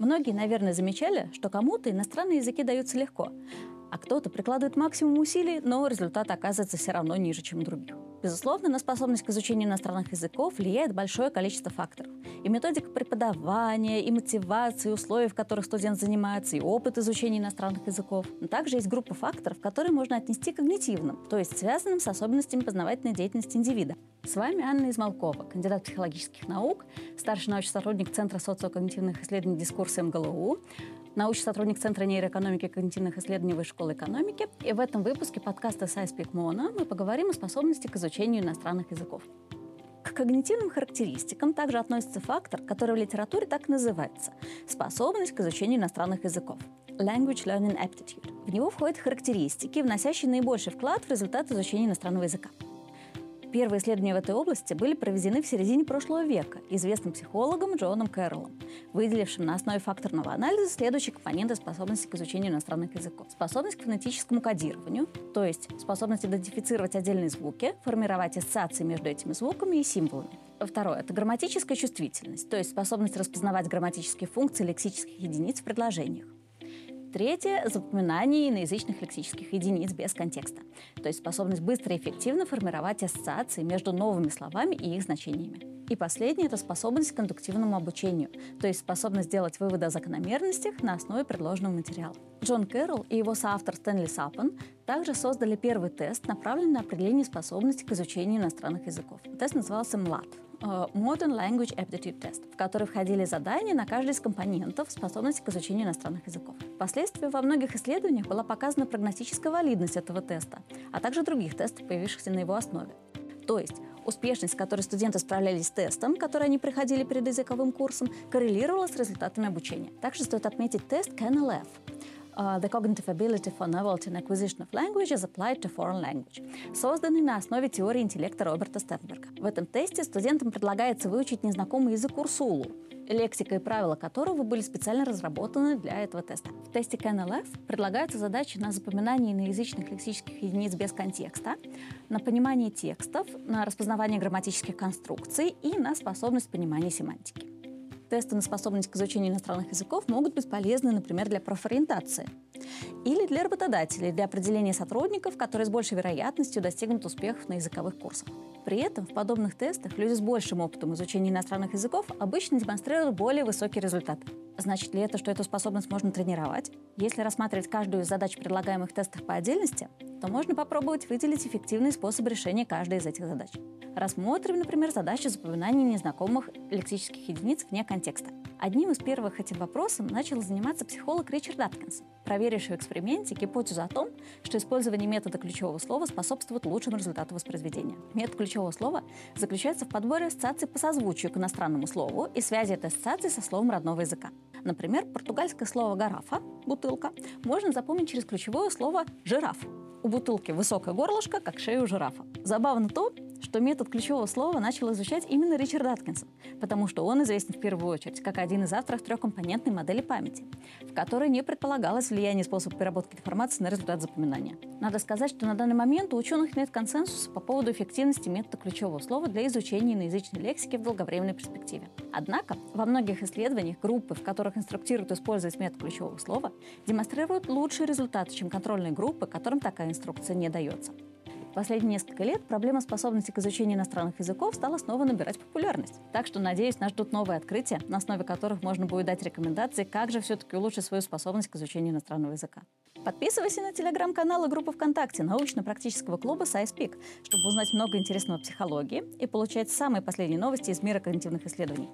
Многие, наверное, замечали, что кому-то иностранные языки даются легко, а кто-то прикладывает максимум усилий, но результат оказывается все равно ниже, чем у других. Безусловно, на способность к изучению иностранных языков влияет большое количество факторов. И методика преподавания, и мотивация, и условия, в которых студент занимается, и опыт изучения иностранных языков. Но также есть группа факторов, которые можно отнести к когнитивным, то есть связанным с особенностями познавательной деятельности индивида. С вами Анна Измалкова, кандидат психологических наук, старший научный сотрудник Центра социокогнитивных исследований дискурса МГЛУ, научный сотрудник Центра нейроэкономики и когнитивных исследований Высшей школы экономики. И в этом выпуске подкаста SciSpeak Mono мы поговорим о способности к изучению иностранных языков. К когнитивным характеристикам также относится фактор, который в литературе так называется – способность к изучению иностранных языков – Language Learning Aptitude. В него входят характеристики, вносящие наибольший вклад в результат изучения иностранного языка. Первые исследования в этой области были проведены в середине прошлого века известным психологом Джоном Кэрроллом, выделившим на основе факторного анализа следующие компоненты способности к изучению иностранных языков. Способность к фонетическому кодированию, то есть способность идентифицировать отдельные звуки, формировать ассоциации между этими звуками и символами. Второе – это грамматическая чувствительность, то есть способность распознавать грамматические функции лексических единиц в предложениях. Третье – запоминание иноязычных лексических единиц без контекста, то есть способность быстро и эффективно формировать ассоциации между новыми словами и их значениями. И последнее – это способность к кондуктивному обучению, то есть способность делать выводы о закономерностях на основе предложенного материала. Джон Кэрролл и его соавтор Стэнли Саппен также создали первый тест, направленный на определение способности к изучению иностранных языков. Тест назывался МЛАТ – Modern Language Aptitude Test, в который входили задания на каждый из компонентов способности к изучению иностранных языков. Впоследствии во многих исследованиях была показана прогностическая валидность этого теста, а также других тестов, появившихся на его основе. То есть успешность, с которой студенты справлялись с тестом, который они проходили перед языковым курсом, коррелировала с результатами обучения. Также стоит отметить тест KNLF uh, The Cognitive Ability for Novelty and Acquisition of Language is Applied to Foreign Language, созданный на основе теории интеллекта Роберта Стенберга. В этом тесте студентам предлагается выучить незнакомый язык Урсулу, лексика и правила которого были специально разработаны для этого теста. В тесте KNLF предлагаются задачи на запоминание иноязычных лексических единиц без контекста, на понимание текстов, на распознавание грамматических конструкций и на способность понимания семантики. Тесты на способность к изучению иностранных языков могут быть полезны, например, для профориентации или для работодателей, для определения сотрудников, которые с большей вероятностью достигнут успехов на языковых курсах. При этом в подобных тестах люди с большим опытом изучения иностранных языков обычно демонстрируют более высокий результат. Значит ли это, что эту способность можно тренировать? Если рассматривать каждую из задач предлагаемых тестов по отдельности, то можно попробовать выделить эффективный способ решения каждой из этих задач. Рассмотрим, например, задачу запоминания незнакомых лексических единиц вне контекста. Одним из первых этим вопросом начал заниматься психолог Ричард Аткинс, проверивший в эксперименте гипотезу о том, что использование метода ключевого слова способствует лучшему результату воспроизведения. Метод ключевого слова заключается в подборе ассоциаций по созвучию к иностранному слову и связи этой ассоциации со словом родного языка. Например, португальское слово «гарафа» – «бутылка» можно запомнить через ключевое слово «жираф». У бутылки высокое горлышко, как шея у жирафа. Забавно то, что метод ключевого слова начал изучать именно Ричард Аткинсон, потому что он известен в первую очередь как один из авторов трехкомпонентной модели памяти, в которой не предполагалось влияние способа переработки информации на результат запоминания. Надо сказать, что на данный момент у ученых нет консенсуса по поводу эффективности метода ключевого слова для изучения иноязычной лексики в долговременной перспективе. Однако, во многих исследованиях группы, в которых инструктируют использовать метод ключевого слова, демонстрируют лучшие результаты, чем контрольные группы, которым такая инструкция не дается. В последние несколько лет проблема способности к изучению иностранных языков стала снова набирать популярность. Так что, надеюсь, нас ждут новые открытия, на основе которых можно будет дать рекомендации, как же все-таки улучшить свою способность к изучению иностранного языка. Подписывайся на телеграм-канал и группу ВКонтакте научно-практического клуба SciSpeak, чтобы узнать много интересного о психологии и получать самые последние новости из мира когнитивных исследований,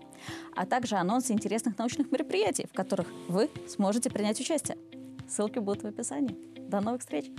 а также анонсы интересных научных мероприятий, в которых вы сможете принять участие. Ссылки будут в описании. До новых встреч!